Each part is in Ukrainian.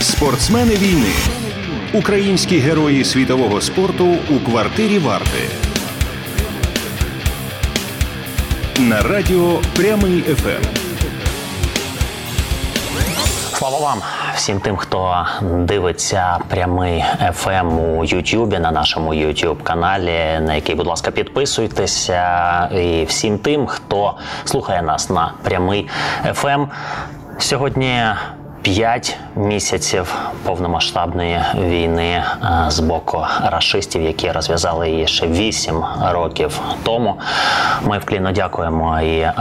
Спортсмени війни. Українські герої світового спорту у квартирі варти. На радіо Прямий ФМ. Слава вам всім тим, хто дивиться прямий FM у Ютубі на нашому youtube каналі, на який, будь ласка, підписуйтеся, і всім тим, хто слухає нас на прямий FM. Сьогодні 5 місяців повномасштабної війни е, з боку рашистів, які розв'язали її ще 8 років тому. Ми вклінно дякуємо і е,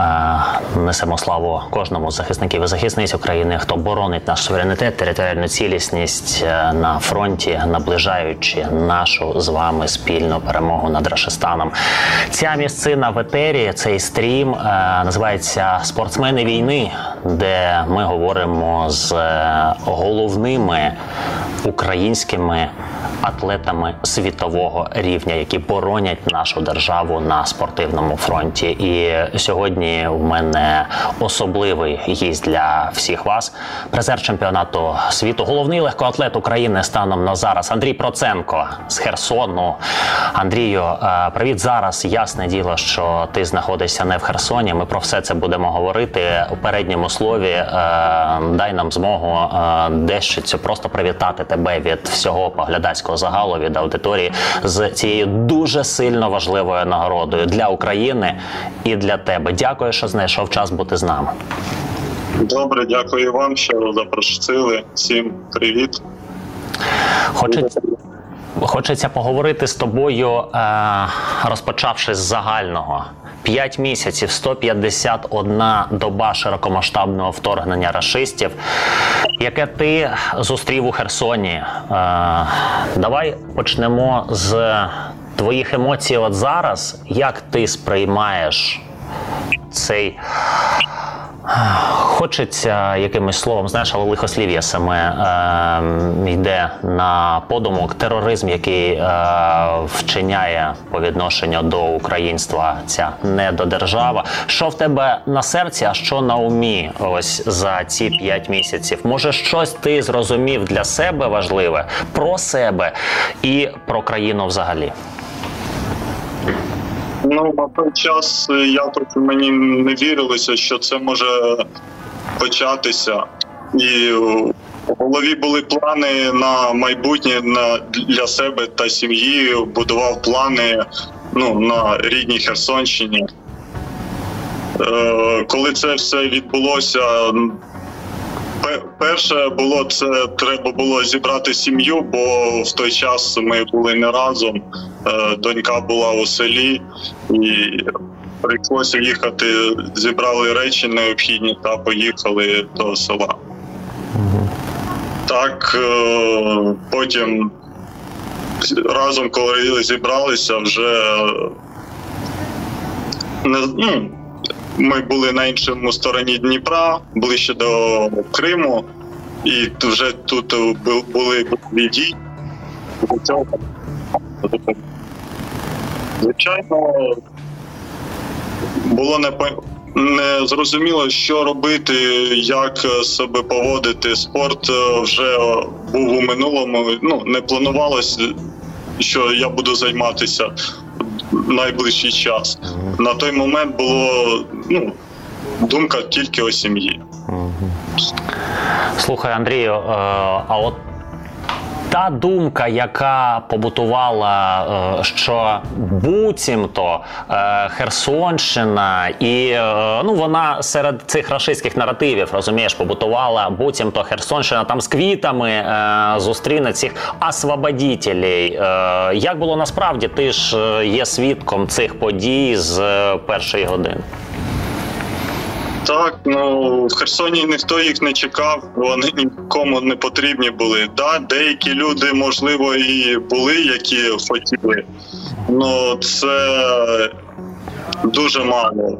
несемо славу кожному з захисників і захисниць України, хто боронить наш суверенітет, територіальну цілісність е, на фронті, наближаючи нашу з вами спільну перемогу над Рашистаном. Ця місцина в етері, цей стрім називається Спортсмени війни, де ми говоримо з головними українськими атлетами світового рівня, які боронять нашу державу на спортивному фронті. І сьогодні в мене особливий гість для всіх вас. Призер чемпіонату світу, головний легкоатлет України станом на зараз. Андрій Проценко з Херсону. Андрію, е, привіт зараз. Ясне діло, що ти знаходишся не в Херсоні. Ми про все це будемо говорити у передньому слові. Е, дай нам змогу е, дещо просто привітати тебе від всього поглядацького загалу від аудиторії з цією дуже сильно важливою нагородою для України і для тебе. Дякую, що знайшов час бути з нами. Добре, дякую вам, що запросили. Всім привіт. Хочеться. Хочеться поговорити з тобою, е, розпочавши з загального. 5 місяців, 151 доба широкомасштабного вторгнення рашистів, яке ти зустрів у Херсоні. Е, давай почнемо з твоїх емоцій. От зараз як ти сприймаєш цей Хочеться якимось словом, знаєш, але лихослів'я саме е, йде на подумок тероризм, який е, вчиняє по відношенню до українства ця недодержава. Що в тебе на серці, а що на умі? Ось за ці п'ять місяців? Може, щось ти зрозумів для себе важливе про себе і про країну взагалі? Ну, на той час е, якось мені не вірилося, що це може початися. І в голові були плани на майбутнє на для себе та сім'ї. Будував плани ну, на рідній Херсонщині. Е, Коли це все відбулося, перше було це треба було зібрати сім'ю, бо в той час ми були не разом. Е, донька була у селі, і прийшлося їхати. Зібрали речі необхідні та поїхали до села. Так е, потім разом, коли зібралися, вже не ну, ми були на іншому стороні Дніпра, ближче до Криму, і вже тут були бойові дії. Звичайно, було не не зрозуміло, що робити, як себе поводити. Спорт вже був у минулому. Ну не планувалось, що я буду займатися найближчий час. На той момент було ну, думка тільки о сім'ї. Слухай, Андрію, е, а от та думка, яка побутувала, е, що буцімто е, Херсонщина, і е, ну вона серед цих рашистських наративів розумієш, побутувала буцімто Херсонщина там з квітами зустріне цих освободітелей. Як було насправді? Ти ж є свідком цих подій з першої години. Так, ну в Херсоні ніхто їх не чекав, вони нікому не потрібні були. Да, Деякі люди, можливо, і були, які хотіли, але це дуже мало.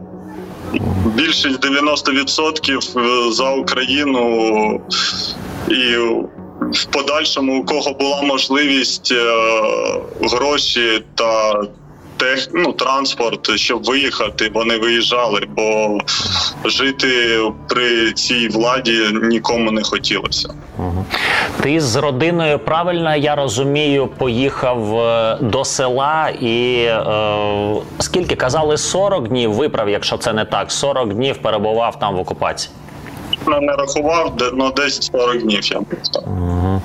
Більшість 90% за Україну і в подальшому, у кого була можливість е, гроші та тех, ну, транспорт, щоб виїхати, вони виїжджали, бо жити при цій владі нікому не хотілося. Ти з родиною правильно я розумію, поїхав е, до села і е, скільки казали 40 днів виправ, якщо це не так. 40 днів перебував там в окупації. Не рахував, де- ну десь 40 днів я Угу.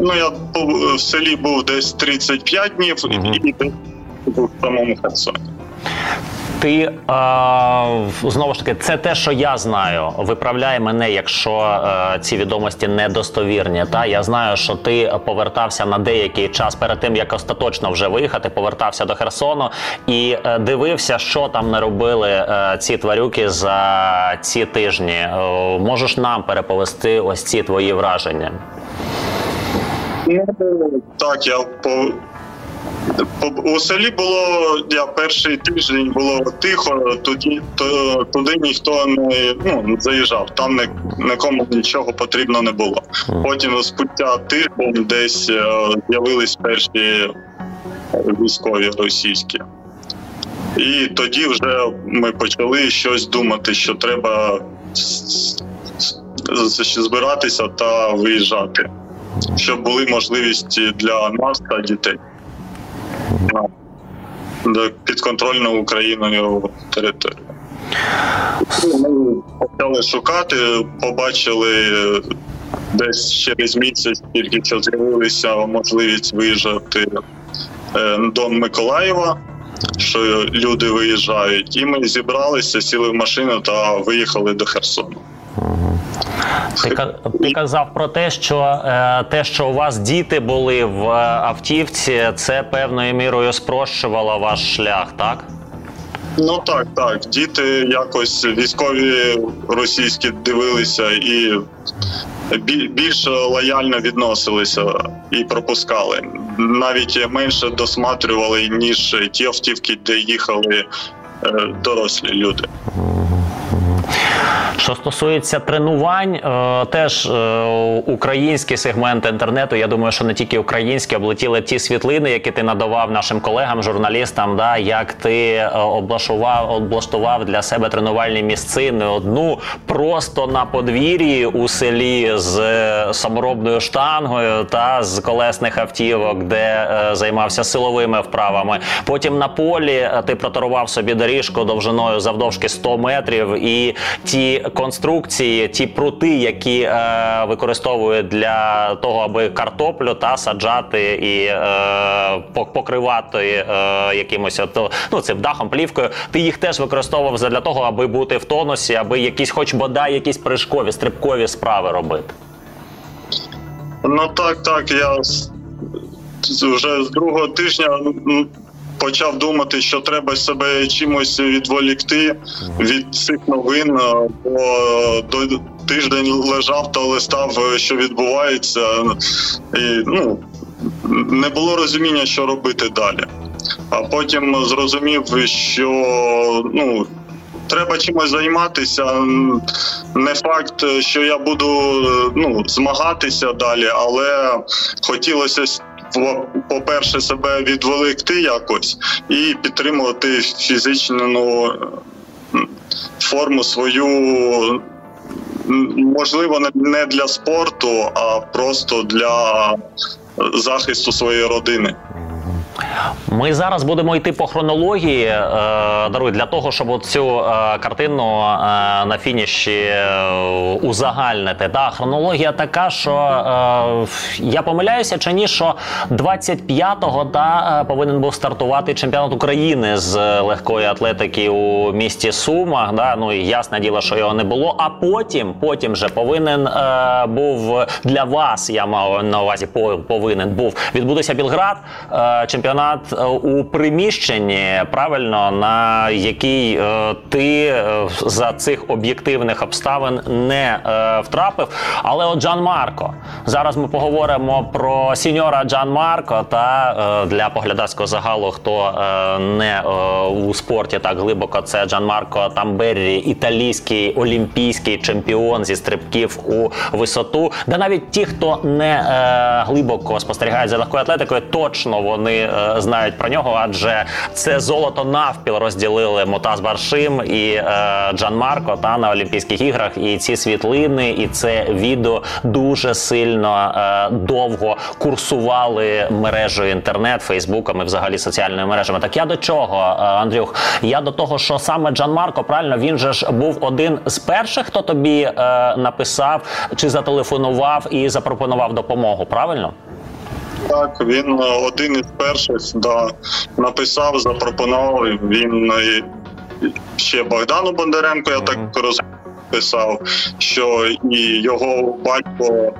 Ну я був- в селі був десь 35 днів угу. і десь був в самому Херсоні. Ти е, знову ж таки, це те, що я знаю. Виправляй мене, якщо е, ці відомості недостовірні. Та я знаю, що ти повертався на деякий час перед тим, як остаточно вже виїхати, повертався до Херсону і е, дивився, що там не робили е, ці тварюки за ці тижні. Е, можеш нам переповести ось ці твої враження? Ну, так, я по у селі було я перший тиждень було тихо, тоді то, туди ніхто не ну, заїжджав, там не, нікому нічого потрібно не було. Потім спустя тиждень десь е, з'явились перші військові російські. І тоді вже ми почали щось думати, що треба збиратися та виїжджати щоб були можливості для нас та дітей підконтрольну Україною територію. Ми почали шукати, побачили десь через місяць, тільки що з'явилася можливість виїжджати е, до Миколаєва. Що люди виїжджають, і ми зібралися, сіли в машину та виїхали до Херсону. Ти, казав про те, що е, те, що у вас діти були в автівці, це певною мірою спрощувало ваш шлях, так? Ну так, так. Діти якось військові російські дивилися і більш лояльно відносилися і пропускали. Навіть менше досматрювали, ніж ті автівки, де їхали е, дорослі люди. Що стосується тренувань, е, теж е, український сегмент інтернету. Я думаю, що не тільки українські облетіли ті світлини, які ти надавав нашим колегам, журналістам. Да, як ти е, облаштував, облаштував для себе тренувальні місцини одну просто на подвір'ї у селі з саморобною штангою та з колесних автівок, де займався силовими вправами. Потім на полі ти проторував собі доріжку довжиною завдовжки 100 метрів, і ті конструкції, ті прути, які е, використовують для того, аби картоплю та саджати і е, покривати е, якимось от, ну, цим дахом, плівкою. Ти їх теж використовував для того, аби бути в тонусі, аби якісь, хоч бодай, якісь прыжкові, стрибкові справи робити. Ну так, так. Я вже з другого тижня м, почав думати, що треба себе чимось відволікти від цих новин, е, бо до тиждень лежав та листав, е, що відбувається, і ну не було розуміння, що робити далі. А потім зрозумів, що ну. Треба чимось займатися. Не факт, що я буду е, ну, змагатися далі, але хотілося по- по-перше, себе відволікти якось і підтримувати фізичну е, форму свою. Можливо, не для спорту, а просто для захисту своєї родини. Ми зараз будемо йти по хронології. Е, даруй для того, щоб цю е, картину е, на фініші узагальнити. Да, хронологія така, що я помиляюся чи ні, що 25-го да, е, повинен був стартувати чемпіонат України з легкої атлетики у місті Сумах. Да, ну і ясне діло, що його не було. А потім, потім же повинен був для вас. Я мав на увазі повинен був відбутися Білград. Чемпіонат е, у приміщенні, правильно, на який е, ти е, за цих об'єктивних обставин не втрапив. Але от Джан Марко. Зараз ми поговоримо про сіньора Джан Марко та для поглядацького загалу, хто не у спорті так глибоко, це Джан Марко Тамберрі, італійський олімпійський чемпіон зі стрибків у висоту. Де навіть ті, хто не глибоко спостерігають за легкою атлетикою, точно вони знають про нього, адже це золото навпіл розділили Мотас Баршим і е, Джан Марко та на Олімпійських іграх. І ці світлини, і це відео дуже сильно е, довго курсували мережею інтернет, Фейсбуком і взагалі соціальними мережами. Так я до чого, е, Андрюх? Я до того, що саме Джан Марко, правильно, він же ж був один з перших, хто тобі е, написав чи зателефонував і запропонував допомогу. Правильно? Так, він е, один із перших да, написав, запропонував. Він е, ще Богдану Бондаренко, я так розумію, писав, що і його батько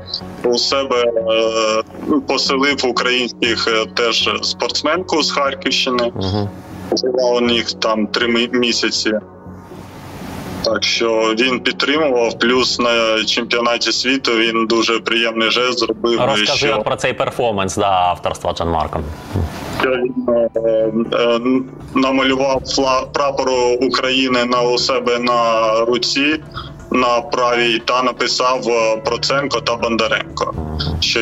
у себе е, поселив українських теж спортсменку з Харківщини. Була у них там три місяці. Так що він підтримував. Плюс на чемпіонаті світу він дуже приємний жест зробив. Розкажи що про цей перформанс да, авторства Джан Марко. він е, е, намалював прапор України на у себе на руці на правій та написав е, Проценко та Бондаренко. Що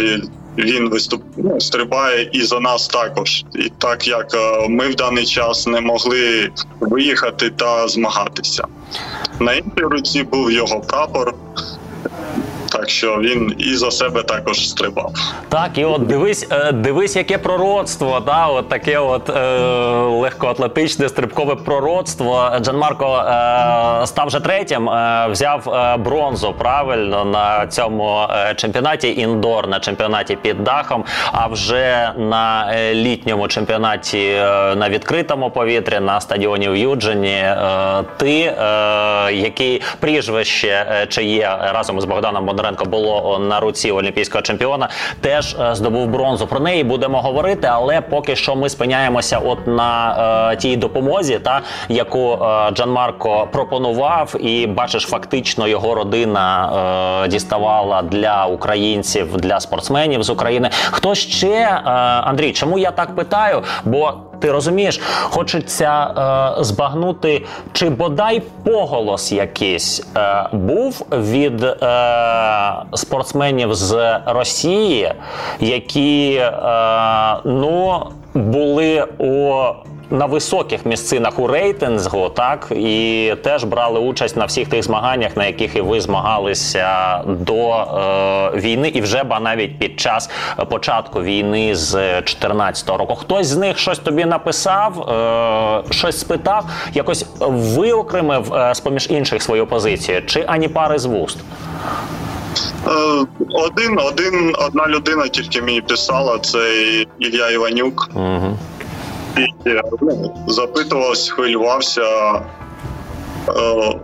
він виступ ну, стрибає і за нас також. І так як е, ми в даний час не могли виїхати та змагатися. На іншій руці був його прапор. Так що він і за себе також стрибав. Так, і от дивись, е, дивись, яке пророцтво, да, от таке от е, легкоатлетичне стрибкове пророцтво. Джан Марко е, став вже третім, е, взяв е, бронзу правильно на цьому е, чемпіонаті індор, на чемпіонаті під дахом. А вже на літньому чемпіонаті на відкритому повітрі на стадіоні в Юджині. Ти, який прізвище чи є разом з Богданом Бондаренко було на руці олімпійського чемпіона, теж е, здобув бронзу. Про неї будемо говорити, але поки що ми спиняємося от на е, тій допомозі, та яку е, Джан Марко пропонував, і бачиш, фактично його родина е, діставала для українців, для спортсменів з України. Хто ще е, Андрій? Чому я так питаю? Бо ти розумієш, хочеться е, збагнути, чи бодай поголос якийсь е, був від е, спортсменів з Росії, які е, ну були у. На високих місцинах у рейтингу, так і теж брали участь на всіх тих змаганнях, на яких і ви змагалися до е, війни, і вже ба навіть під час початку війни з 2014 року. Хтось з них щось тобі написав, е, щось спитав, якось виокремив е, з поміж інших свою позицію, чи ані пари з вуст. Е, Один, один, одна людина тільки мені писала, це Ілля Іванюк. Угу. І е, ну, запитувався, хвилювався. Е,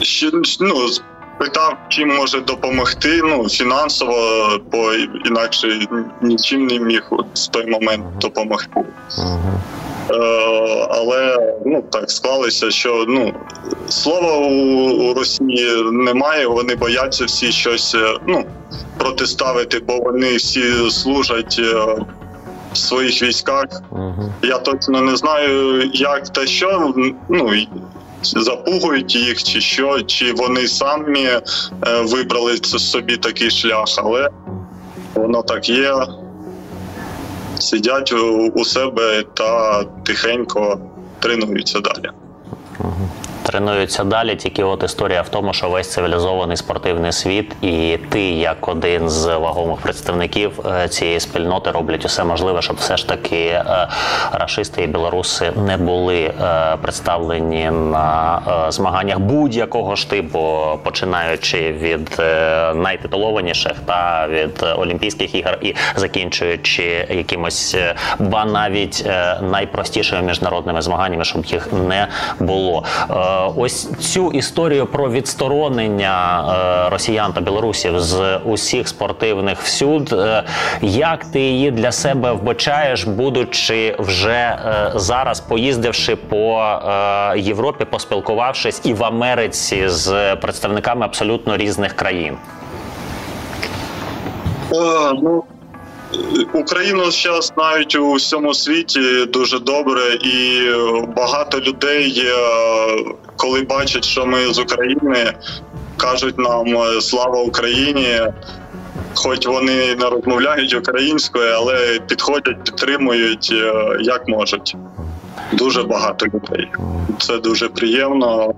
ще, ну, питав, чим може допомогти. Ну, фінансово, бо інакше нічим не міг в той момент допомогти. Е, але ну так склалося, що ну слова у, у Росії немає. Вони бояться всі щось е, ну протиставити, бо вони всі служать е, в своїх військах. Угу. Я точно не знаю, як та що. Ну запугують їх, чи що, чи вони самі е, вибрали собі такий шлях, але воно так є. Сидять у, у себе та тихенько тренуються далі. Тренуються далі, тільки от історія в тому, що весь цивілізований спортивний світ, і ти, як один з вагомих представників е, цієї спільноти, роблять усе можливе, щоб все ж таки е, рашисти і білоруси не були е, представлені на змаганнях будь-якого ж типу, починаючи від найтитулованіших та від Олімпійських ігор і закінчуючи якимось ба навіть найпростішими міжнародними змаганнями, щоб їх не було. Е, Ось цю історію про відсторонення е, росіян та білорусів з усіх спортивних всюд. е, Як ти її для себе вбачаєш, будучи вже зараз поїздивши по Європі, поспілкувавшись і в Америці з представниками абсолютно різних країн? Ну, Україну зараз знають у всьому світі дуже добре, і багато людей, е, коли бачать, що ми з України, кажуть нам е, слава Україні. хоч вони не розмовляють українською, але підходять, підтримують е, як можуть. Дуже багато людей. Це дуже приємно.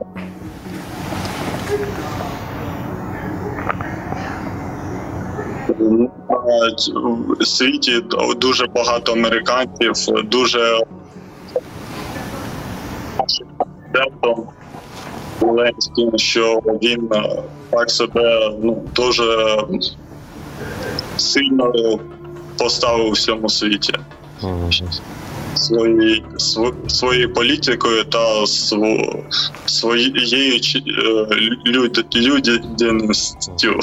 В світі дуже багато американців, дуже президентом Зеленським, що він е, так себе ну, дуже сильно поставив у всьому світі свої, св- своєю політикою та св- своєю е, люд, людяністю.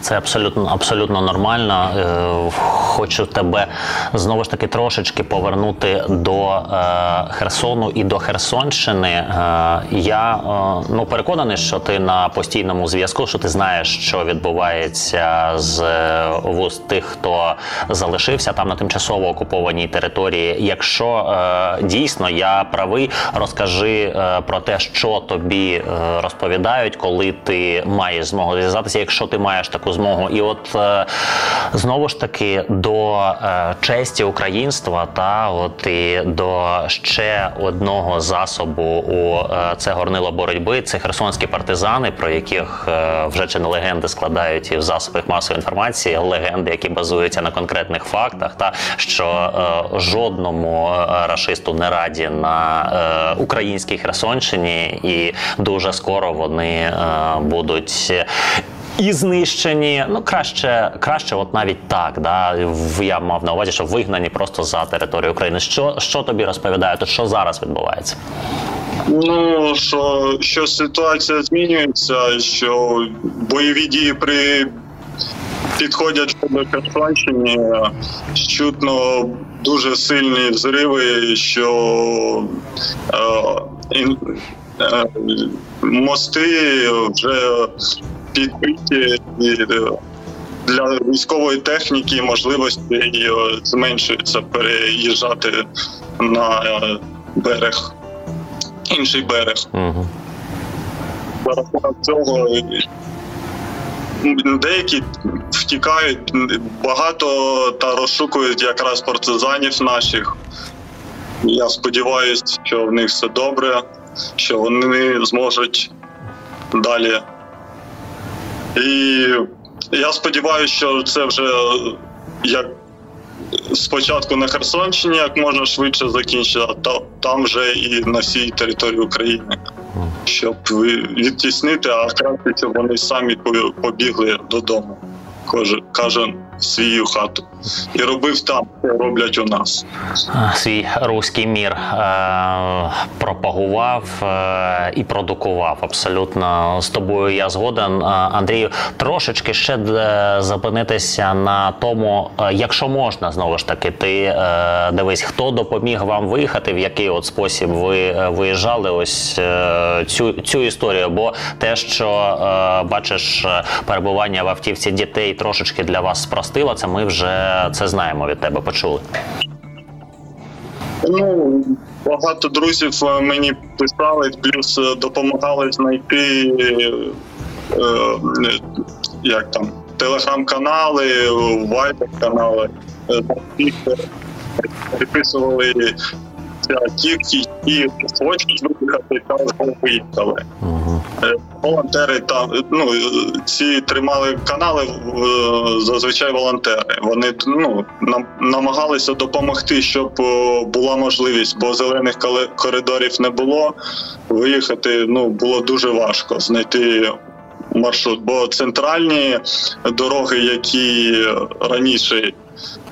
Це абсолютно абсолютно нормально. Е, Хочу тебе знову ж таки трошечки повернути до е, Херсону і до Херсонщини. Я ну переконаний, що ти на постійному зв'язку, що ти знаєш, що відбувається з вуст тих, хто залишився там на тимчасово окупованій території. Якщо е, дійсно я правий, розкажи е, про те, що тобі е, розповідають, коли ти маєш змогу зв'язатися, якщо ти маєш таку змогу. І от е, знову ж таки до е, честі українства та от і до ще одного засобу у е, це горнило боротьби. Це херсонські партизани, про яких вже чи не легенди складають і в засобах масової інформації, легенди, які базуються на конкретних фактах, та що жодному е, рашисту не раді на е, українській Херсонщині, і дуже скоро вони е, будуть. І знищені, ну краще, краще, от навіть так. Да я мав на увазі, що вигнані просто за територію України. Що, що тобі розповідають? Що зараз відбувається? Ну що, що ситуація змінюється, що бойові дії при підходять до Херсонщини, чутно дуже сильні взриви, що е, е, мости вже підбиті і е, для військової техніки можливості е, зменшуються переїжджати на берег інший берег. Угу. Цього деякі втікають багато та розшукують якраз партизанів наших. Я сподіваюся, що в них все добре, що вони зможуть далі. І я сподіваюся, що це вже як спочатку на Херсонщині як можна швидше закінчити, а та- там вже і на всій території України. Щоб відтіснити, а краще, щоб вони самі по- побігли додому. В свою хату. І робив там, що роблять у нас. свій руський мір е, пропагував е, і продукував. Абсолютно з тобою я згоден. Андрію, трошечки ще е, зупинитися на тому, якщо можна, знову ж таки, ти дивись, хто допоміг вам виїхати, в який от спосіб ви виїжджали ось цю, цю історію. Бо те, що бачиш, перебування в автівці дітей трошечки для вас спростило, це ми вже це знаємо від тебе, почули. Ну, багато друзів е, мені писали, плюс е, допомагали знайти е, е, як там, телеграм-канали, вайбер-канали. Всіх, Приписували ті, які хочуть виїхати, та вже виїхали. Угу. Е, Волонтери там ну ці тримали канали е, зазвичай волонтери. Вони ну нам намагалися допомогти, щоб е, була можливість, бо зелених коридорів не було. Виїхати ну було дуже важко знайти маршрут, бо центральні дороги, які раніше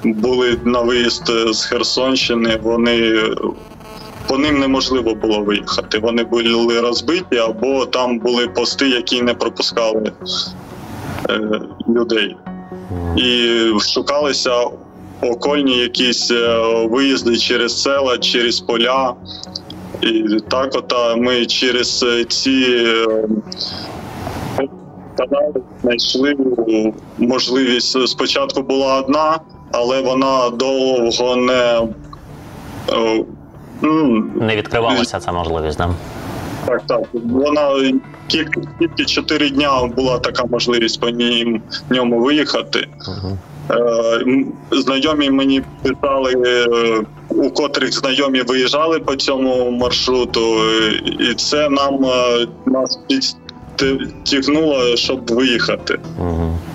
були на виїзд з Херсонщини, вони по ним неможливо було виїхати. Вони були розбиті, або там були пости, які не пропускали е, людей. І шукалися окольні якісь е, виїзди через села, через поля. І так, от ми через е, ці е, канали знайшли можливість. Спочатку була одна, але вона довго не. е, Не відкривалася ця можливість, да? так, так. Вона тільки чотири дня була така можливість по нім, ньому виїхати. М- Знайомі мені писали, е, у котрих знайомі виїжджали по цьому маршруту, і це нам нас підтягнуло, щоб виїхати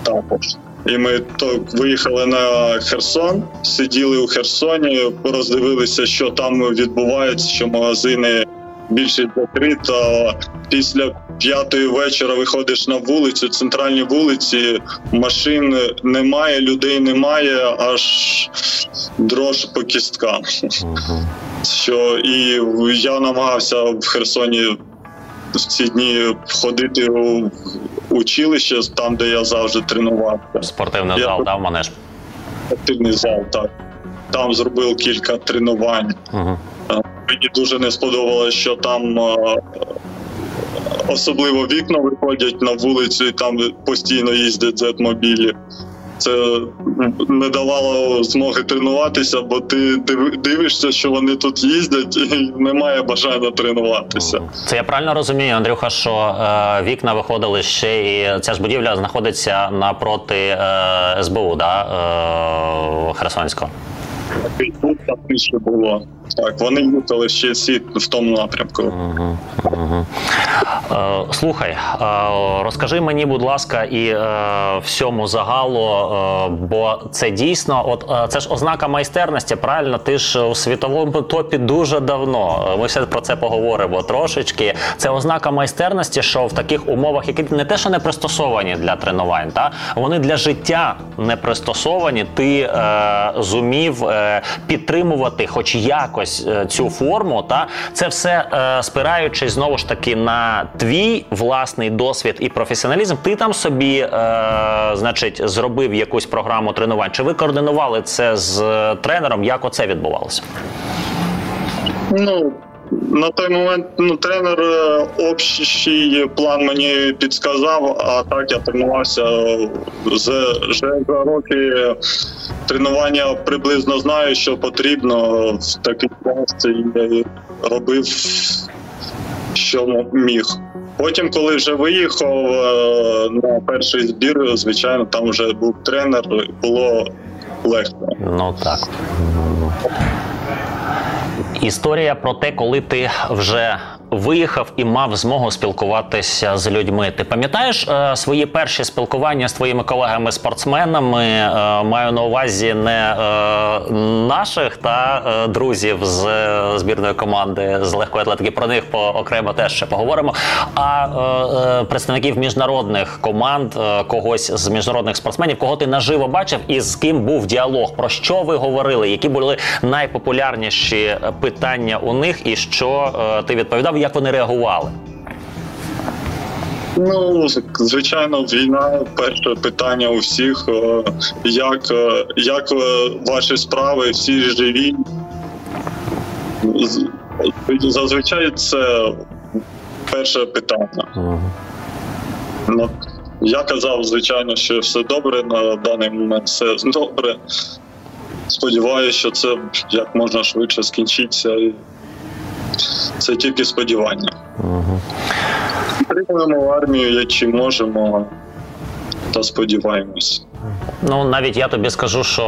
також. І ми то виїхали на Херсон, сиділи у Херсоні, роздивилися, що там відбувається, що магазини більше закрито. Після п'ятої вечора виходиш на вулицю, центральні вулиці, машин немає, людей немає, аж дрож по кісткам. Що і я намагався в Херсоні в ці дні ходити у училище, там, де я завжди тренувався. Спортивний Я- зал, да, в манеж? Спортивний зал, так. Там зробив кілька тренувань. Угу. Мені дуже не сподобалось, що там е, особливо вікна виходять на вулицю, і там постійно їздять зетмобілі. Це не давало змоги тренуватися, бо ти дивишся, що вони тут їздять, і немає бажання тренуватися. Це я правильно розумію, Андрюха, що е, вікна виходили ще, і ця ж будівля знаходиться напроти е, СБУ, да, е, Херсонського. Тут більше було. Так, вони їхали ще всі в тому напрямку. Угу, угу. Е, слухай, е, розкажи мені, будь ласка, і е, всьому загалу, е, бо це дійсно, от е, це ж ознака майстерності. Правильно, ти ж у світовому топі дуже давно. Е, Ми все про це поговоримо трошечки. Це ознака майстерності, що в таких умовах, які не те, що не пристосовані для тренувань, та вони для життя не пристосовані. Ти е, зумів е, підтримувати, хоч якось е, цю форму. Та це все е, спираючись знову ж таки на твій власний досвід і професіоналізм. Ти там собі, е, значить, зробив якусь програму тренувань. Чи ви координували це з тренером? Як оце відбувалося? Ну, на той момент ну, тренер е, общий план мені підсказав, а так я тренувався вже, за роки тренування приблизно знаю, що потрібно в такий час і робив, що міг. Потім, коли вже виїхав е, на перший збір, звичайно, там вже був тренер, було легко. Ну так. Історія про те, коли ти вже виїхав і мав змогу спілкуватися з людьми. Ти пам'ятаєш е, свої перші спілкування з твоїми колегами-спортсменами? Е, маю на увазі не е, наших та е, друзів з е, збірної команди з легкої атлетики. Про них по окремо теж ще поговоримо. А е, представників міжнародних команд, когось з міжнародних спортсменів, кого ти наживо бачив і з ким був діалог? Про що ви говорили? Які були найпопулярніші питання у них, і що ти відповідав? Як вони реагували? Ну, звичайно, війна перше питання у всіх. е, Як, е, як е, ваші справи, всі живі? Зазвичай це перше питання. Ну, я казав, звичайно, що все добре на даний момент, все добре. Сподіваюся, що це як можна швидше скінчиться. Це тільки сподівання. Підтримуємо армію, як чи можемо, та сподіваємось. Ну навіть я тобі скажу, що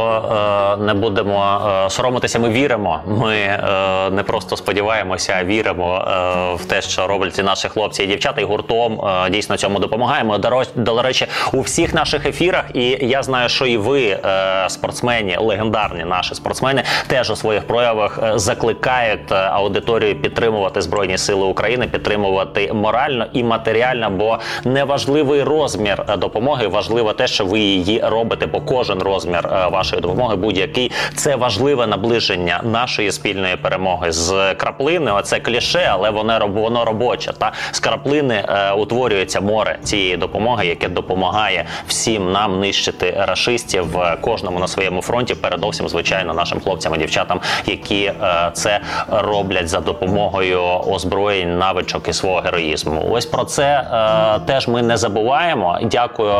е, не будемо е, соромитися. Ми віримо. Ми е, не просто сподіваємося, а віримо е, в те, що роблять і наші хлопці і дівчата, і гуртом е, дійсно цьому допомагаємо. До, речі, у всіх наших ефірах, і я знаю, що і ви, е, спортсмені, легендарні наші спортсмени, теж у своїх проявах закликають аудиторію підтримувати збройні сили України, підтримувати морально і матеріально, бо неважливий розмір допомоги, важливо те, що ви її робите, бо кожен розмір е, вашої допомоги, будь-який, це важливе наближення нашої спільної перемоги з краплини. Оце кліше, але воно воно робоче. Та з краплини е, утворюється море цієї допомоги, яке допомагає всім нам нищити рашистів е, кожному на своєму фронті. Передовсім, звичайно, нашим хлопцям і дівчатам, які е, це роблять за допомогою озброєнь, навичок і свого героїзму. Ось про це е, теж ми не забуваємо. Дякую, е,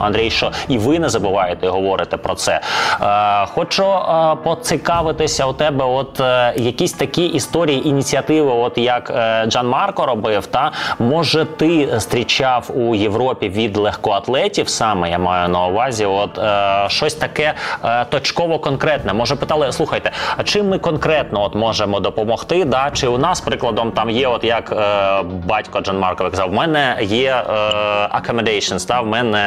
Андрій, що і ви не забуваєте. Буваєте і говорите про це. Е, Хочу е, поцікавитися у тебе, от е, якісь такі історії, ініціативи, от як е, Джан Марко робив, та може ти зустрічав у Європі від легкоатлетів саме я маю на увазі, от е, щось таке е, точково конкретне. Може питали, слухайте, а чим ми конкретно от можемо допомогти? Да? Чи у нас прикладом там є, от як е, батько Джан Марко казав, в мене є accommodations, та в мене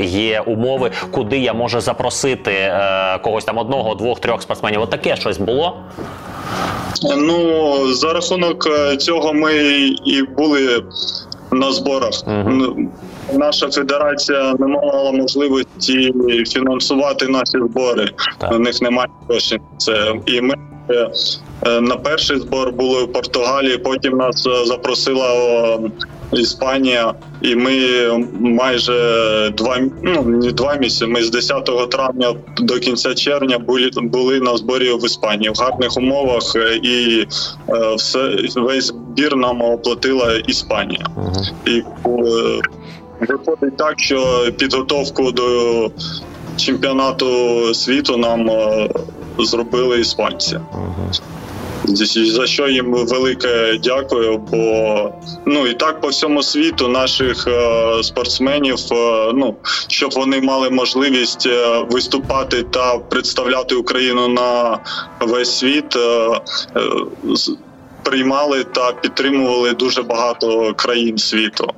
є умови, куди я можу запросити е, когось там одного, двох, трьох спортсменів. От таке щось було. Ну за рахунок е, цього ми і були на зборах. Ну, Наша федерація не мала можливості фінансувати наші збори. Так. У них немає грошей. Це і ми е, е, на перший збор були в Португалії. Потім нас запросила Іспанія, і ми майже два ну не два місяці. Ми з 10 травня до кінця червня були були на зборі в Іспанії в гарних умовах, е, і е, все весь збір нам оплатила Іспанія. І е, виходить так, що підготовку до чемпіонату світу нам е, зробили іспанці. За що їм велике дякую, бо ну і так по всьому світу наших е, спортсменів, е, ну щоб вони мали можливість е, виступати та представляти Україну на весь світ, приймали та підтримували дуже багато країн світу.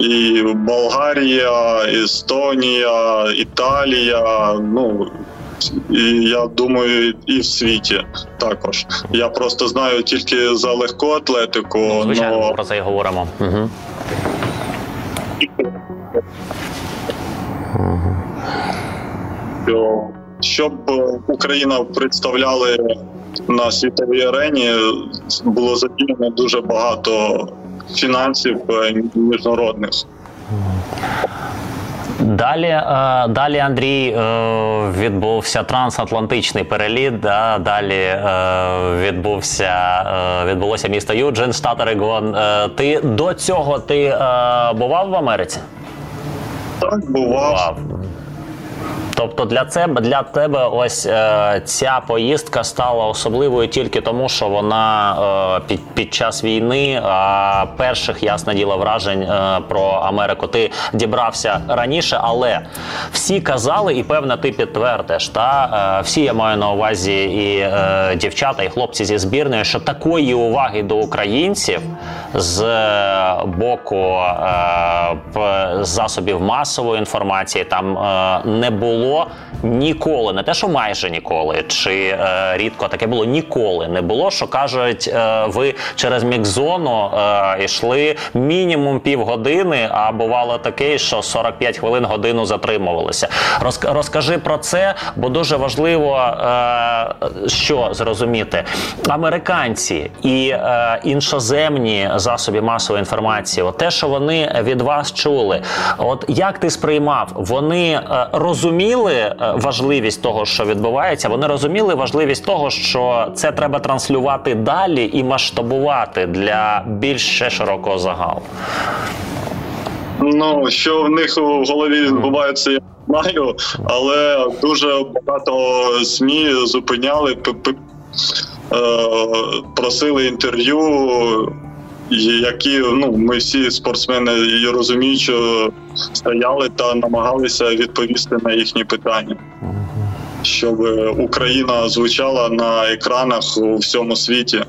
І Болгарія, Естонія, Італія. Ну і я думаю, і в світі також. Я просто знаю тільки за легку атлетику. Ну, Звичайно, но про це і говоримо. Угу. щоб е, Україна представляли на світовій арені, було задіяно дуже багато фінансів е, міжнародних. Далі, е, далі Андрій е, відбувся трансатлантичний переліт. Да? Далі е, відбувся відбулося місто Юджин, штат Орегон. Ти до цього ти бував в Америці? Так бував. Тобто для тебе для тебе ось е, ця поїздка стала особливою тільки тому, що вона е, під, під час війни, а перших ясне діло вражень е, про Америку ти дібрався раніше, але всі казали, і певне, ти підтвердиш. Та е, всі я маю на увазі і е, дівчата, і хлопці зі збірної, що такої уваги до українців з е, боку е, засобів масової інформації там е, не було ніколи. Не те, що майже ніколи, чи е, рідко таке було ніколи. Не було, що кажуть, е, ви через мікзону е, йшли мінімум півгодини, а бувало таке, що 45 хвилин годину затримувалися. Розк- розкажи про це, бо дуже важливо, е, що зрозуміти. Американці і е, іншоземні засоби масової інформації, от те, що вони від вас чули, от як ти сприймав, вони е, розуміли е, важливість того, що відбувається, вони розуміли важливість того, що це треба транслювати далі і масштабувати для більш широкого загалу. Ну що в них у голові відбувається, я не знаю, але дуже багато СМІ зупиняли, е, просили інтерв'ю, які ну ми всі спортсмени і розуміють, що стояли та намагалися відповісти на їхні питання. Щоб Україна звучала на екранах у всьому світі.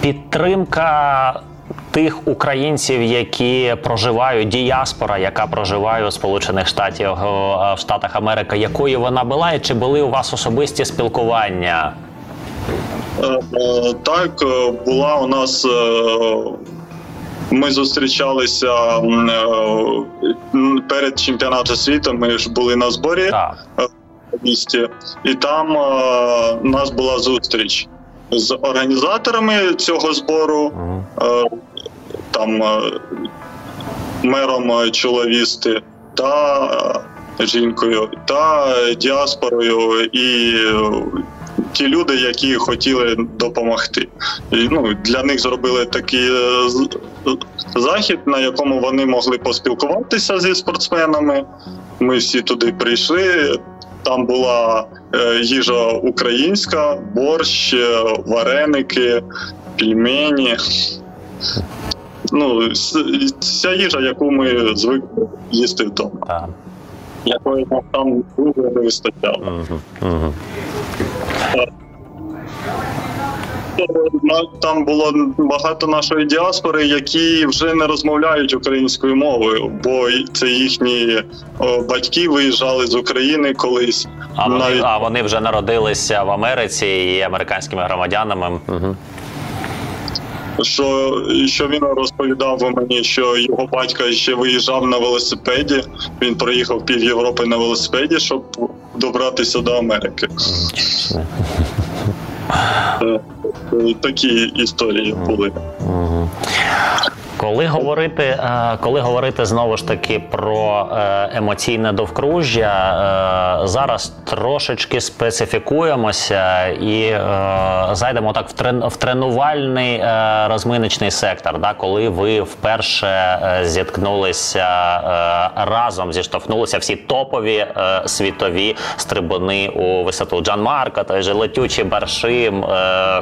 Підтримка тих українців, які проживають, діаспора, яка проживає у Сполучених Штатів е, в Штатах Америки, якою вона була, і чи були у вас особисті спілкування? Так, е, була у нас. е, Ми зустрічалися е, перед чемпіонатом світу. Ми ж були на зборі в місті, і там у нас була зустріч з організаторами цього збору, там мером чоловісти та жінкою, та діаспорою і ті люди, які хотіли допомогти. І, ну, для них зробили такий е, захід, на якому вони могли поспілкуватися зі спортсменами. ми всі туди прийшли. Там була е, їжа українська, борщ, е, вареники, пельмені. Ну, вся їжа, яку ми звикли їсти вдома. Якої нам там дуже не вистачало. Угу. Угу. Там було багато нашої діаспори, які вже не розмовляють українською мовою, бо це їхні батьки виїжджали з України колись. А вони, Навіть... а вони вже народилися в Америці і американськими громадянами. Угу. Що що він розповідав мені, що його батько ще виїжджав на велосипеді. Він проїхав пів Європи на велосипеді, щоб добратися до Америки. Е, такі історії були. Коли говорити, е, коли говорити знову ж таки про е, емоційне довкружжя, е, зараз трошечки специфікуємося і зайдемо так в трен в тренувальний розминочний сектор, да, коли ви вперше зіткнулися разом, зіштовхнулися всі топові світові стрибуни у висоту Джан Марка, той же летючий баршим,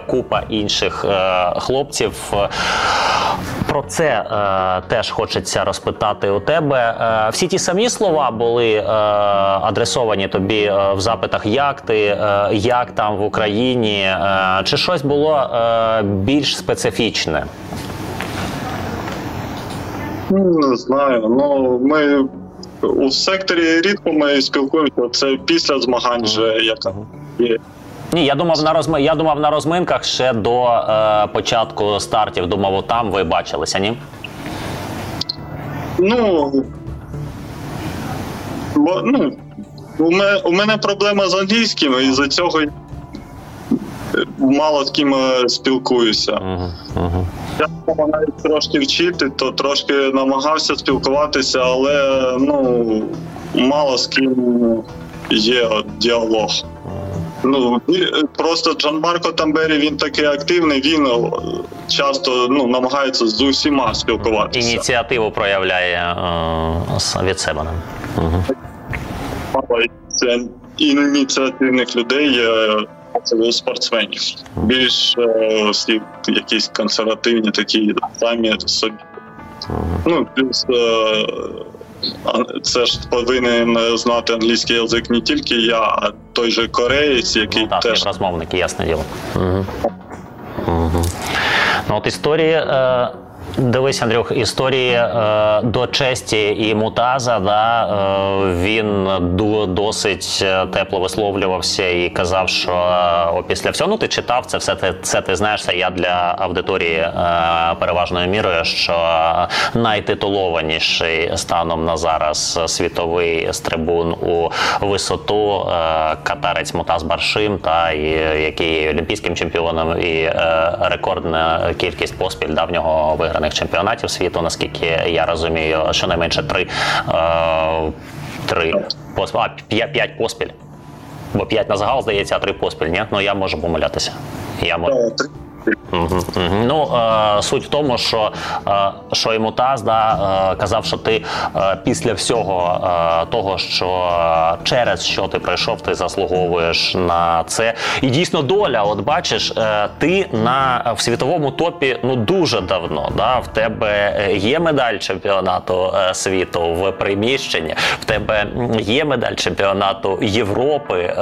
купа інших хлопців. Про це е, теж хочеться розпитати у тебе. Е, всі ті самі слова були е, адресовані тобі е, в запитах, як ти, е, як там в Україні, е, чи щось було е, більш специфічне? Ну, не знаю. Ну ми у секторі рідко ми спілкуємося. Це після змагань вже яка є. Ні, я думав на розми... я думав на розминках ще до е, початку стартів. Думав, там ви бачилися, ні? Ну бо ну у мене у мене проблема з англійським, і за цього мало з ким е, спілкуюся. Uh-huh, uh-huh. Я навіть трошки вчити, то трошки намагався спілкуватися, але ну мало з ким є діалог. Ну просто Джан Марко Тамбері він такий активний. Він е, часто ну намагається з усіма спілкуватися. Ініціативу проявляє е, від себе. Угу. Це ініціативних людей. Це спортсменів більш е, всі якісь консервативні, такі самі собі. Ну плюс е, це ж повинен знати англійський язик не тільки я, а той же кореєць, який ну, так, теж розмовники, ясне діло. Угу. Угу. Ну от історії. Е... Дивись, Андрюх, історії е, до честі і мутаза. Да, е, Він досить е, тепло висловлювався і казав, що е, після всього ну ти читав це, все ти це ти знаєш. Це я для аудиторії е, переважною мірою, що найтитулованіший станом на зараз світовий стрибун у висоту е, катарець Мутаз Баршим, та і який є олімпійським чемпіоном, і е, рекордна кількість поспіль давнього виграв виграних чемпіонатів світу, наскільки я розумію, щонайменше три е, три а п'ять поспіль. Бо п'ять на загал здається, а три поспіль. Ні? Ну я можу помилятися. Я можу. Ну е, суть в тому, що е, що йому Таз да, е, казав, що ти е, після всього того, що через що ти пройшов, ти заслуговуєш на це. І дійсно доля, от бачиш, ти на в світовому топі ну дуже давно. Да, В тебе є медаль чемпіонату світу в приміщенні, в тебе є медаль чемпіонату Європи,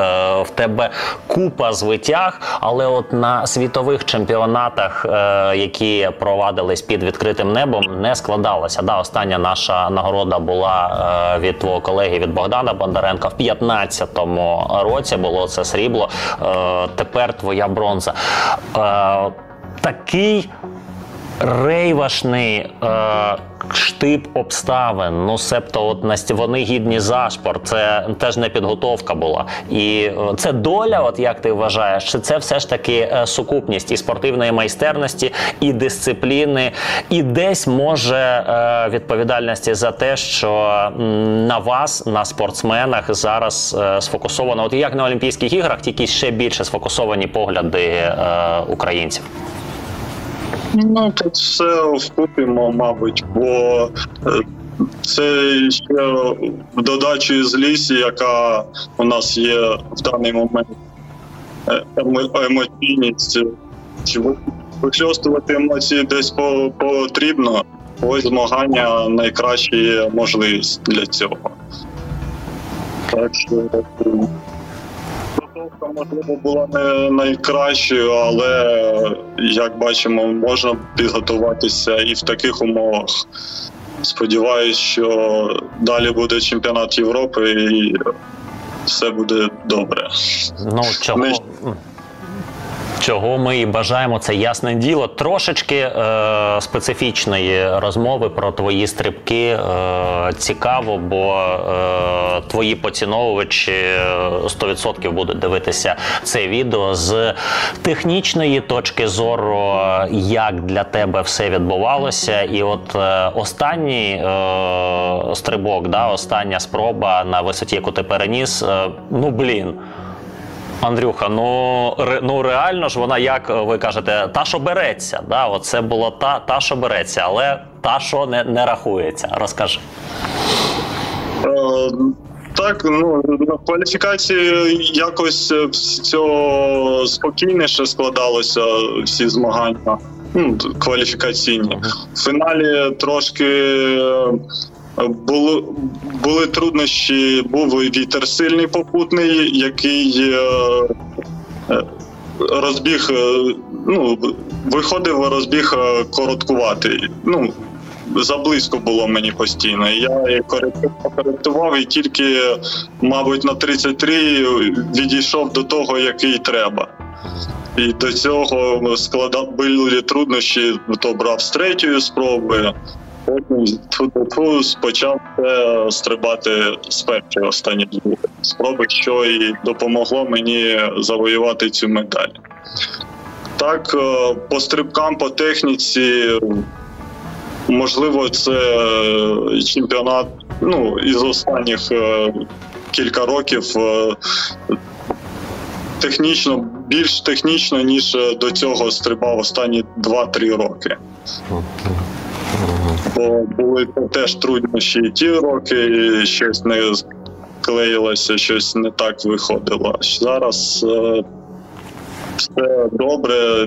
в тебе купа звитяг, але от на світових чемпіонатах чемпіонатах, е, які провадились під відкритим небом, не складалося. Да, остання наша нагорода була е, від твого колеги від Богдана Бондаренка в 15-му році. Було це срібло. Е, тепер твоя бронза. Такий рейвашний е, штип обставин. Ну, себто, от вони гідні зашпор. Це теж не підготовка була. І е, це доля, от як ти вважаєш, чи це все ж таки е, сукупність і спортивної майстерності, і дисципліни, і десь може е, відповідальності за те, що на вас, на спортсменах, зараз е, сфокусовано, от як на Олімпійських іграх, тільки ще більше сфокусовані погляди е, українців. Ну тут все вкупимо, мабуть, бо е, це ще в додачі з лісі, яка у нас є в даний момент е, емо- емоційність. Чи вихльостувати емоції десь потрібно. Ось змагання найкраща можливість для цього. Так що е, підготовка, можливо, була не найкращою, але як бачимо, можна підготуватися і в таких умовах. Сподіваюсь, що далі буде чемпіонат Європи і все буде добре. Ну чого. Ми- Чого ми і бажаємо, це ясне діло. Трошечки е, специфічної розмови про твої стрибки е, цікаво, бо е, твої поціновувачі е, 100% будуть дивитися це відео з технічної точки зору, як для тебе все відбувалося. І от е, останній е, стрибок, да, остання спроба на висоті, яку ти переніс, е, ну блін. Андрюха, ну ре, ну реально ж вона, як ви кажете, та, що береться. Да? От це було та, та, що береться, але та, що не, не рахується. Розкажи. Е, Так, ну на кваліфікації якось все спокійніше складалося всі змагання. Ну, кваліфікаційні. В фіналі трошки е, були, були труднощі, був вітер сильний попутний, який е, е, розбіг, е, ну, виходив розбіг короткуватий. Ну, заблизько було мені постійно. Я коректував і тільки, мабуть, на 33 відійшов до того, який треба. І до цього склада були труднощі, то брав з третьої спроби. Потім тьфу-тьфу, почав е, стрибати з першої останні дві спроби, що і допомогло мені завоювати цю медаль. Так, е, по стрибкам, по техніці, можливо, це чемпіонат ну, із останніх е, кілька років технічно, більш технічно, ніж до цього стрибав останні 2-3 роки. Бо були теж труднощі і ті роки, і щось не клеїлося, щось не так виходило. Зараз е, все добре.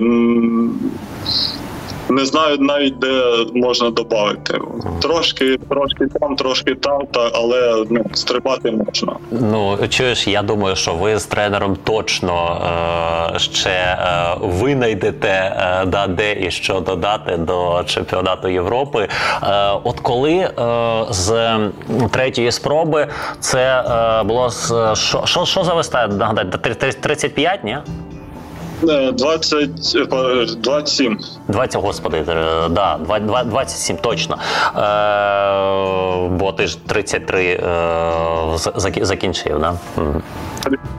Не знаю навіть де можна додати. Трошки, трошки там, трошки там, та, але ну, стрибати можна. Ну чуєш, я думаю, що ви з тренером точно е, ще е, винайдете е, да, де і що додати до чемпіонату Європи. Е, от коли е, з третьої спроби це е, було з що, що, що за виста? Нагадайте, 35, ні? Е, 20, е, 27. 20, господи, е, да, 20, 27, точно. Е, бо ти ж 33 е, закінчив, да? Мгм.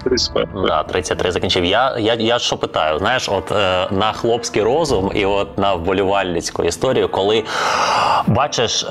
35. Да, 33 закінчив. Я, я, я що питаю, знаєш, от е, на хлопський розум і от на вболівальницьку історію, коли бачиш, е,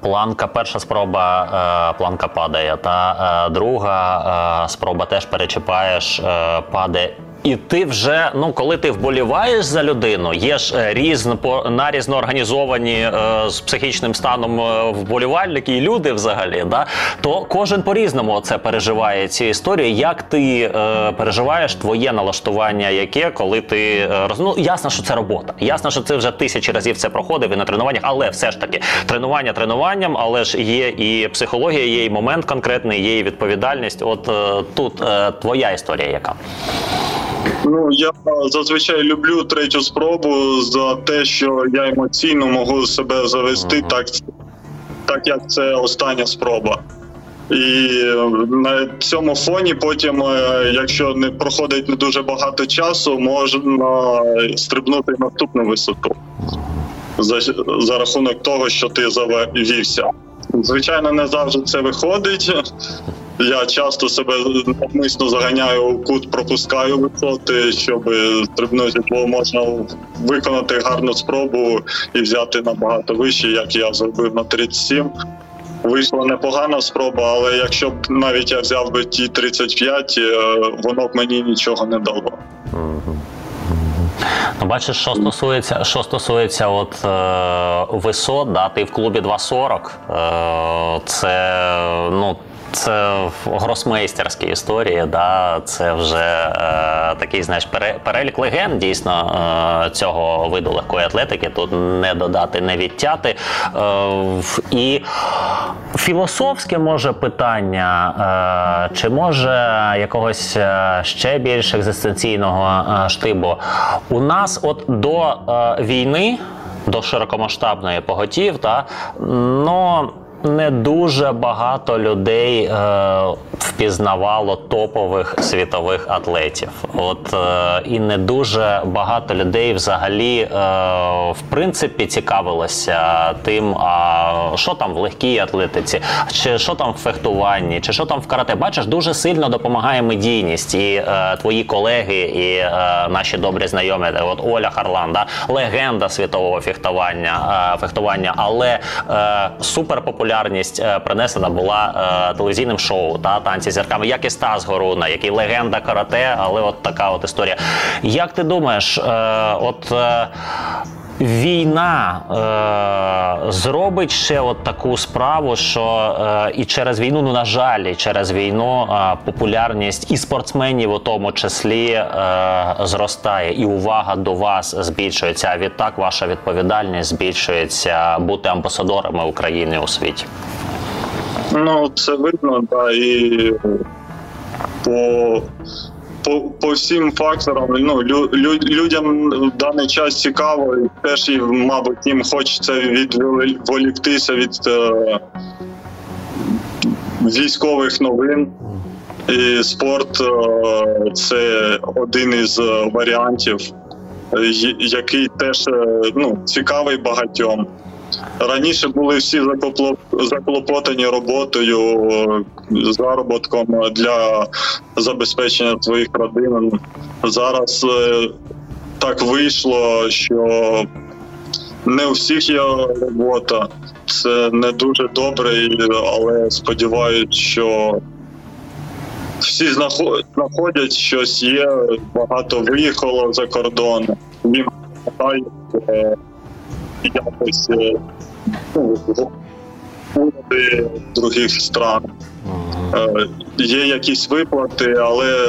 планка, перша спроба, е, планка падає, та е, друга е, спроба теж перечіпаєш, е, падає. І ти вже, ну коли ти вболіваєш за людину, є ж е, різно по нарізно організовані е, з психічним станом е, вболівальники і люди взагалі, да то кожен по-різному це переживає ці історії. Як ти е, переживаєш твоє налаштування, яке коли ти е, ну, ясно, що це робота. Ясно, що ти вже тисячі разів це проходив і на тренуваннях, але все ж таки тренування тренуванням, але ж є і психологія, є і момент конкретний, є і відповідальність. От е, тут твоя історія, яка. Ну я зазвичай люблю третю спробу за те, що я емоційно можу себе завести Ага. так, так як це остання спроба. І на цьому фоні потім, е, якщо не проходить не дуже багато часу, можна стрибнути наступну висоту за, за рахунок того, що ти завівся. Звичайно, не завжди це виходить. Я часто себе навмисно заганяю у кут, пропускаю висоти, щоб стрибнути, бо можна виконати гарну спробу і взяти набагато вище, як я зробив на 37. Вийшла непогана спроба, але якщо б навіть я взяв би ті 35, е, воно б мені нічого не дало. Ну, бачиш, що стосується, що стосується от е, висот, да, ти в клубі 2.40. Е, це ну. Це гросмейстерські історії, да, це вже е, такий знаєш, перелік легенд дійсно е, цього виду легкої атлетики. Тут не додати, не відтяти. Е, і філософське може питання, е, чи може якогось е, ще більш екзистенційного е, штибу. У нас от до війни, до широкомасштабної поготів, та, ну, не дуже багато людей е, впізнавало топових світових атлетів. От е, і не дуже багато людей взагалі е, в принципі цікавилося тим, а що там в легкій атлетиці, чи що там в фехтуванні, чи що там в карате. Бачиш, дуже сильно допомагає медійність і е, твої колеги, і е, наші добрі знайомі. От Оля Харлан, да, легенда світового фехтування, е, фехтування, але е, супер популярність е, принесена була е, телевізійним шоу та танці зірками, як і Стас Горуна, який легенда карате, але от така от історія. Як ти думаєш, е, от Війна е, зробить ще от таку справу, що е, і через війну, ну на жаль, і через війну е, популярність і спортсменів у тому числі е, зростає, і увага до вас збільшується. А відтак ваша відповідальність збільшується бути амбасадорами України у світі. Ну це видно, да, і по по по всім факторам ну, лю, лю, людям в даний час цікаво, і теж мабуть, їм хочеться відволіктися від е, військових новин. І спорт е, це один із варіантів, який теж е, ну, цікавий багатьом. Раніше були всі заклопотані роботою, заробітком для забезпечення своїх родин. Зараз е, так вийшло, що не у всіх є робота. Це не дуже добре, але сподіваюся, що всі знаходять щось є, багато виїхало за кордон. Їм якось е, ну, уряди других стран. Ага. Є якісь виплати, але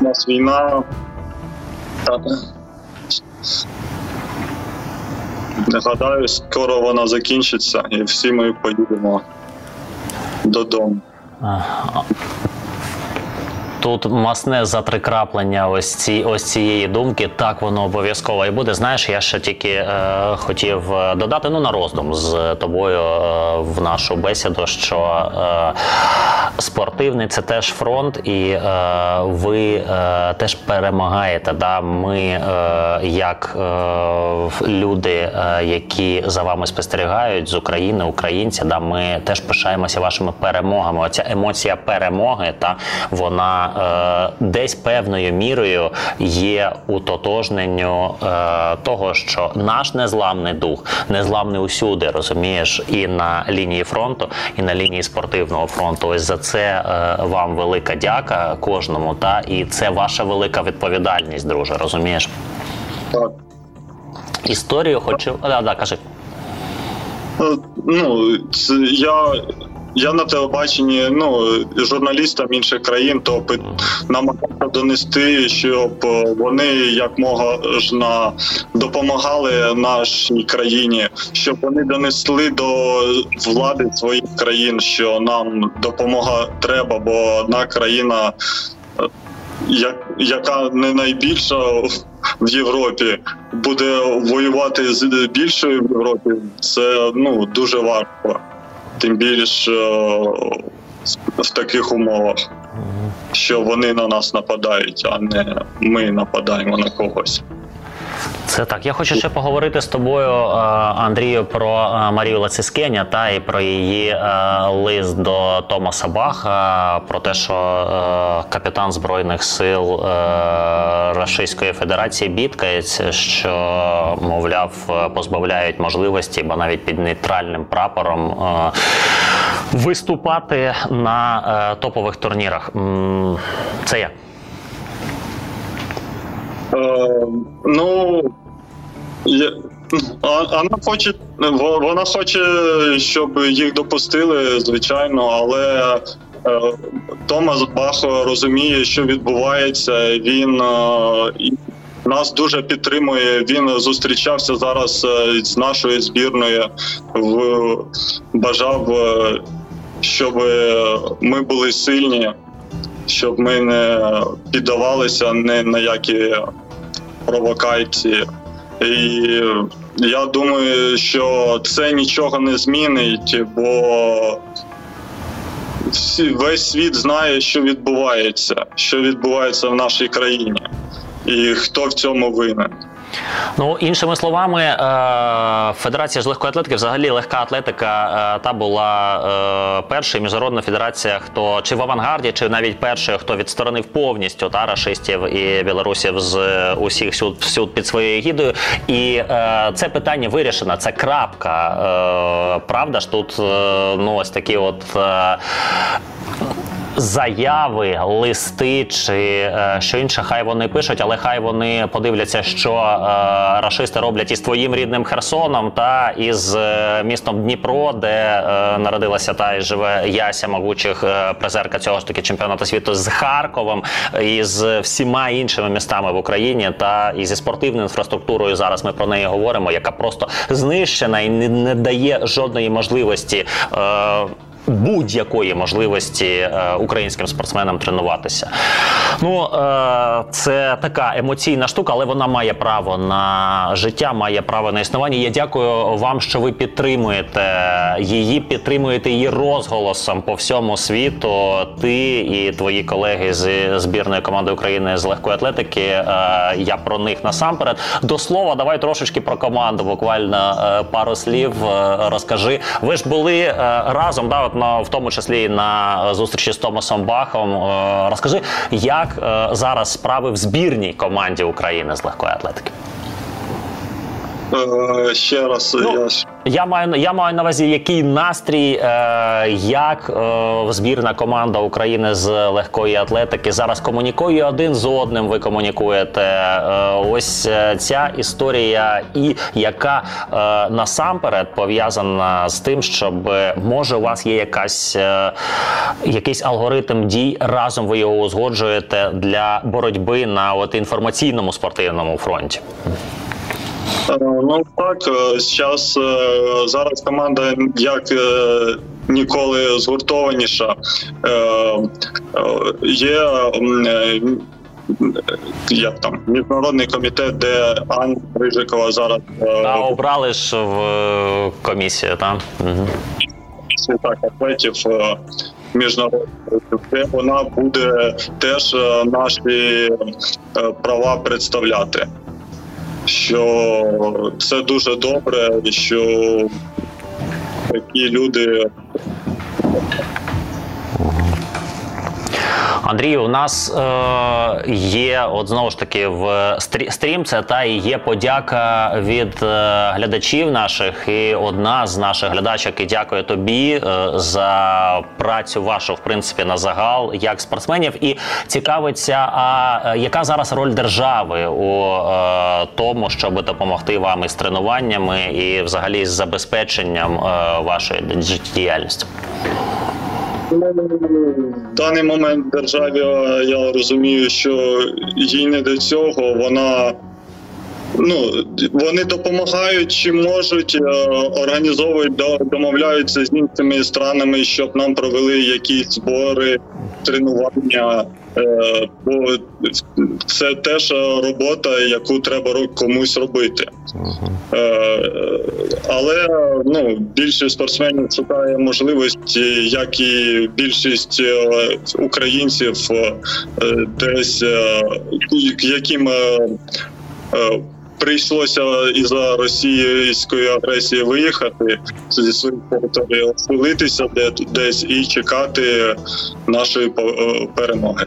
у нас війна. Не гадаю, скоро вона закінчиться, і всі ми поїдемо додому тут масне затрикраплення ось ці ось цієї думки. Так воно обов'язково і буде. Знаєш, я ще тільки е, хотів е, додати ну на роздум з тобою е, в нашу бесіду, що е, спортивний це теж фронт, і е, ви е, теж перемагаєте. Да? Ми, е, як е, люди, е, які за вами спостерігають з України, українці, да, ми теж пишаємося вашими перемогами. Оця емоція перемоги, та вона Е, десь певною мірою є утотожненню е, того, що наш незламний дух незламний усюди, розумієш, і на лінії фронту, і на лінії спортивного фронту. Ось за це е, вам велика дяка кожному. Та і це ваша велика відповідальність, друже. Розумієш? Так. Історію хочу. Да, да, кажи. Ну, це я я на телебаченні ну журналістам інших країн, то намагався донести, щоб вони як можна допомагали нашій країні, щоб вони донесли до влади своїх країн, що нам допомога треба, бо одна країна, яка не найбільша в Європі, буде воювати з більшою в Європі. Це ну дуже важко тим більше в таких умовах, що вони на нас нападають, а не ми нападаємо на когось. Це так. Я хочу ще поговорити з тобою, е, Андрію, про е, Марію Лацискеня та і про її е, лист до Томаса Баха, про те, що капітан збройних сил Російської Федерації бідкається, що мовляв позбавляють можливості, бо навіть під нейтральним прапором виступати на топових турнірах. Це як? Е, ну вона хоче вона хоче, щоб їх допустили, звичайно, але е, Томас Бах розуміє, що відбувається. Він е, нас дуже підтримує. Він зустрічався зараз з нашою збірною, в бажав, щоб ми були сильні, щоб ми не піддавалися ні на які провокації. І я думаю, що це нічого не змінить, бо весь світ знає, що відбувається, що відбувається в нашій країні і хто в цьому винен. Ну іншими словами, е, Федерація з легкої атлетики, взагалі легка атлетика, е, та була е, перша міжнародна федерація, хто чи в авангарді, чи навіть першою, хто відсторонив повністю та рашистів і білорусів з усіх всюд, всюд під своєю гідою. І це питання вирішено. Це крапка. Правда ж тут ну ось такі от заяви, листи чи е, що інше, хай вони пишуть, але хай вони подивляться, що е, рашисти роблять із твоїм рідним Херсоном та із е, містом Дніпро, де народилася та й живе Яся могучих призерка цього ж таки чемпіонату світу з Харковом і з всіма іншими містами в Україні та і зі спортивною інфраструктурою. Зараз ми про неї говоримо, яка просто знищена і не, не дає жодної можливості. Е, будь-якої можливості е, українським спортсменам тренуватися. Ну е, це така емоційна штука, але вона має право на життя, має право на існування. Я дякую вам, що ви підтримуєте її, підтримуєте її розголосом по всьому світу. Ти і твої колеги з збірної команди України з легкої атлетики. Е, я про них насамперед. До слова, давай трошечки про команду. Буквально пару слів розкажи. Ви ж були разом. да, на в тому числі на зустрічі з Томасом Бахом. Е, розкажи, як е, зараз справи в збірній команді України з легкої атлетики? Е, ще раз ну, я я маю я маю на увазі, який настрій, е, як е, збірна команда України з легкої атлетики зараз комунікує один з одним. Ви комунікуєте. Е, ось е, ця історія, і яка е, насамперед пов'язана з тим, щоб може у вас є якась е, якийсь алгоритм дій разом. Ви його узгоджуєте для боротьби на от інформаційному спортивному фронті. Е, ну так зараз е, зараз команда як е, ніколи згуртованіша. Є як там міжнародний комітет, де Анна Рижикова зараз А обрали ж в комісію, так? Угу. так атлетів міжнародних, де вона буде теж наші права представляти що це дуже добре, що такі люди Андрію, у нас е, є от знову ж таки в стрім це та і є подяка від е, глядачів наших. І одна з наших глядачок і дякує тобі е, за працю вашу в принципі на загал як спортсменів. І цікавиться, а е, яка зараз роль держави у е, тому, щоб допомогти вам із тренуваннями і взагалі з забезпеченням е, вашої життєдіяльності? В даний момент державі я розумію, що їй не до цього. Вона ну вони допомагають чи можуть е, організовують домовляються з іншими странами, щоб нам провели якісь збори, тренування. Е, бо це теж робота, яку треба комусь робити. Е, але ну, більшість спортсменів шукає можливості, як і більшість е, українців десь яким прийшлося із за російської агресії виїхати зі своїх територій, оселитися десь і чекати нашої перемоги.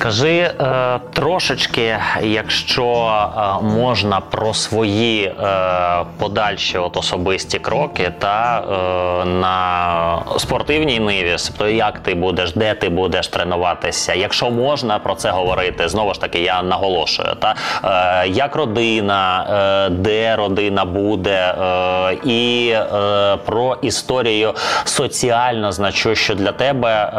Скажи е, трошечки, якщо е, можна про свої е, подальші от особисті кроки та на спортивній ниві, тобто як ти будеш, де ти будеш тренуватися, якщо можна про це говорити, знову ж таки, я наголошую, та як родина, де родина буде, і про історію соціально значущу для тебе,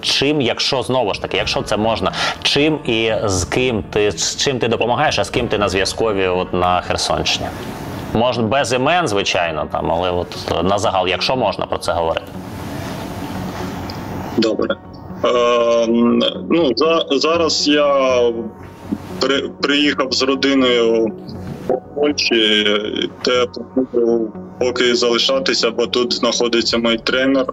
чим, якщо знову ж таки, якщо це можна, чим і з ким ти з чим ти допомагаєш, а з ким ти на зв'язкові от на Херсонщині? Можна без імен, звичайно, там, але от на загал, якщо можна про це говорити. Добре. Е, ну, за, зараз я при, приїхав з родиною в Польщі, де поки залишатися, бо тут знаходиться мій тренер.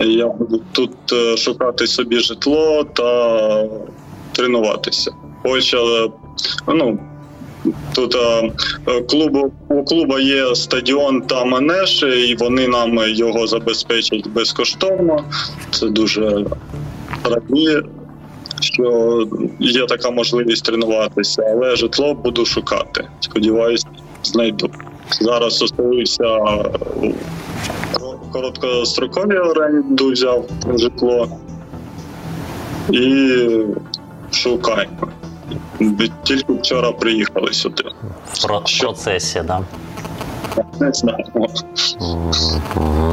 І Я буду тут е, шукати собі житло та тренуватися. Польща, ну. Тут е, е, клубу у клубу є стадіон та манеж, і вони нам його забезпечать безкоштовно. Це дуже радіє, що є така можливість тренуватися, але житло буду шукати. Сподіваюсь, знайду. Зараз оселився короткострокові оренду, взяв житло і шукаємо. Тільки вчора приїхали сюди. В процесі, да. Не знаю.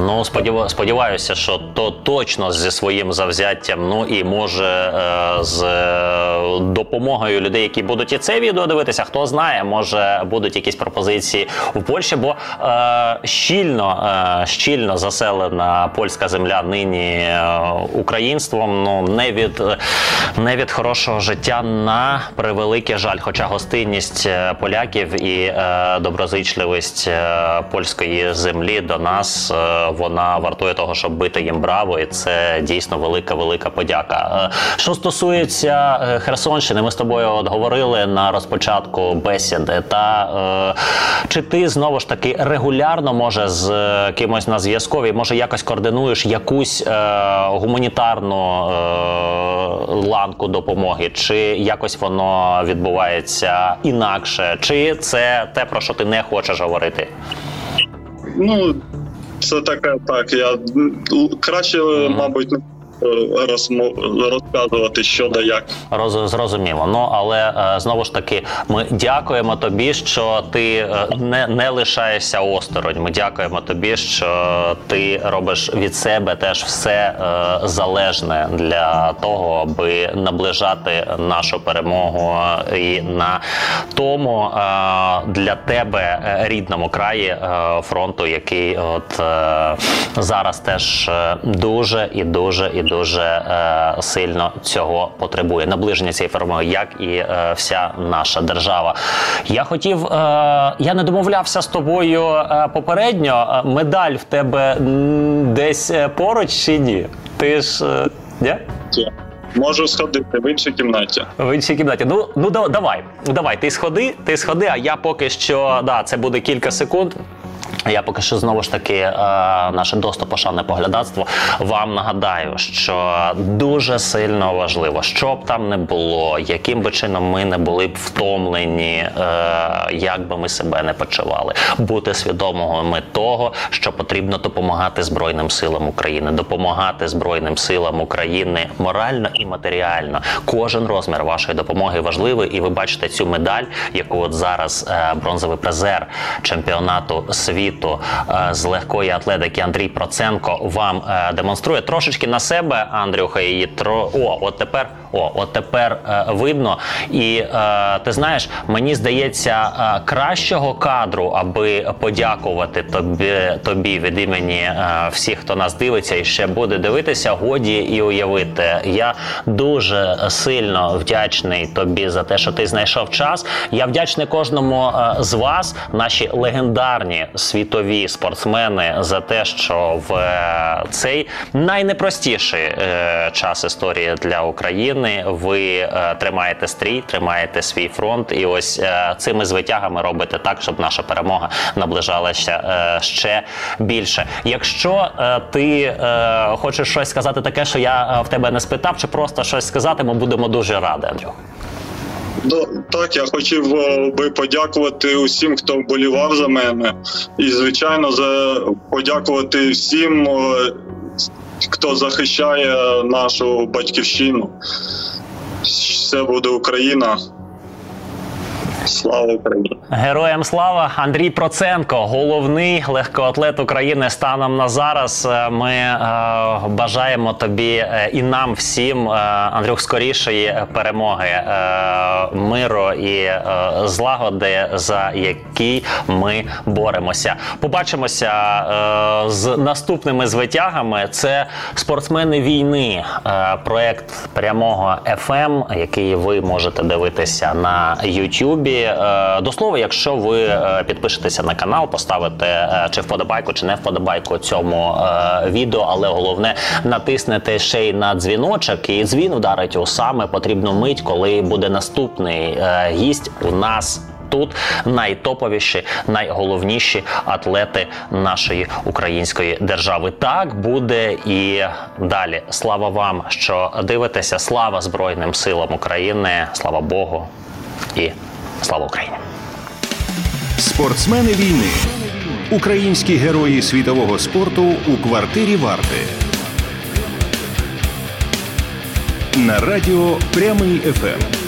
Ну, сподіва- сподіваюся, що то точно зі своїм завзяттям, ну і може е, з е, допомогою людей, які будуть і це відео дивитися, хто знає, може будуть якісь пропозиції в Польщі, бо е, щільно, е, щільно заселена польська земля нині е, українством. Ну не від не від хорошого життя на превеликий жаль. Хоча гостинність поляків і е, доброзичливість польської землі до нас е, вона вартує того, щоб бити їм браво, і це дійсно велика, велика подяка. Е, Що стосується е, Херсонщини, ми з тобою от говорили на розпочатку бесіди. Та чи ти знову ж таки регулярно може з кимось на зв'язкові, може якось координуєш якусь гуманітарну ланку допомоги, чи якось воно відбувається інакше, чи це те, про що ти не хочеш говорити? Ну, це таке так. Я краще, мабуть, не розказувати що да як. Роз, зрозуміло. Ну але е, знову ж таки, ми дякуємо тобі, що ти е, не, не лишаєшся осторонь. Ми дякуємо тобі, що ти робиш від себе теж все е, залежне для того, аби наближати нашу перемогу е, і на тому е, для тебе е, рідному краї е, фронту, який от е, зараз теж е, дуже і дуже і дуже е, сильно цього потребує. Наближення цієї перемоги, як і е, вся наша держава. Я хотів, е, я не домовлявся з тобою е, попередньо. Е, Медаль в тебе десь е, поруч чи ні? Ти ж е, ні? Можу сходити в іншій кімнаті. В іншій кімнаті. Ну, ну давай, давай, ти сходи, ти сходи, а я поки що, да, це буде кілька секунд. Я поки що знову ж таки е, наше достопошане поглядацтво вам нагадаю, що дуже сильно важливо, що б там не було, яким би чином ми не були б втомлені, е, як би ми себе не почували, бути свідомими того, що потрібно допомагати Збройним силам України, допомагати Збройним силам України морально і матеріально. Кожен розмір вашої допомоги важливий, і ви бачите цю медаль, яку от зараз е, бронзовий призер чемпіонату світу е, з легкої атлетики Андрій Проценко вам е, демонструє трошечки на себе. Андрюха її тро. О, от тепер. О, от тепер е, видно. І е, ти знаєш, мені здається, е, кращого кадру, аби подякувати тобі, тобі від імені е, всіх, хто нас дивиться і ще буде дивитися, годі і уявити. Я дуже сильно вдячний тобі за те, що ти знайшов час. Я вдячний кожному з вас, наші легендарні світ. Світові спортсмени за те, що в е, цей найнепростіший е, час історії для України ви е, тримаєте стрій, тримаєте свій фронт, і ось цими звитягами робите так, щоб наша перемога наближалася ще більше. Якщо ти хочеш щось сказати, таке, що я в тебе не спитав, чи просто щось сказати, ми будемо дуже раді, Андрюх. До- Так, я хотів е, би подякувати усім, хто вболівав за мене, і звичайно, за подякувати всім, е, хто захищає нашу батьківщину. Все буде Україна. Слава Україні! Героям слава Андрій Проценко, головний легкоатлет України станом на зараз. Е, Ми е, бажаємо тобі е, і нам всім, е, Андрюх, скорішої перемоги, е, миру і е, злагоди, за які ми боремося. Побачимося з наступними звитягами. Це спортсмени війни, проект прямого FM, який ви можете дивитися на Ютубі. Е, До слова, якщо ви е, підпишетеся на канал, поставите е, чи вподобайку, чи не вподобайку цьому відео, але головне натиснете ще й на дзвіночок, і дзвін вдарить у саме потрібну мить, коли буде наступний гість у нас. Тут найтоповіші, найголовніші атлети нашої української держави. Так буде і далі. Слава вам, що дивитеся. Слава Збройним силам України. Слава Богу і слава Україні. Спортсмени війни. Українські герої світового спорту у квартирі варти. На радіо Прямий ФМ.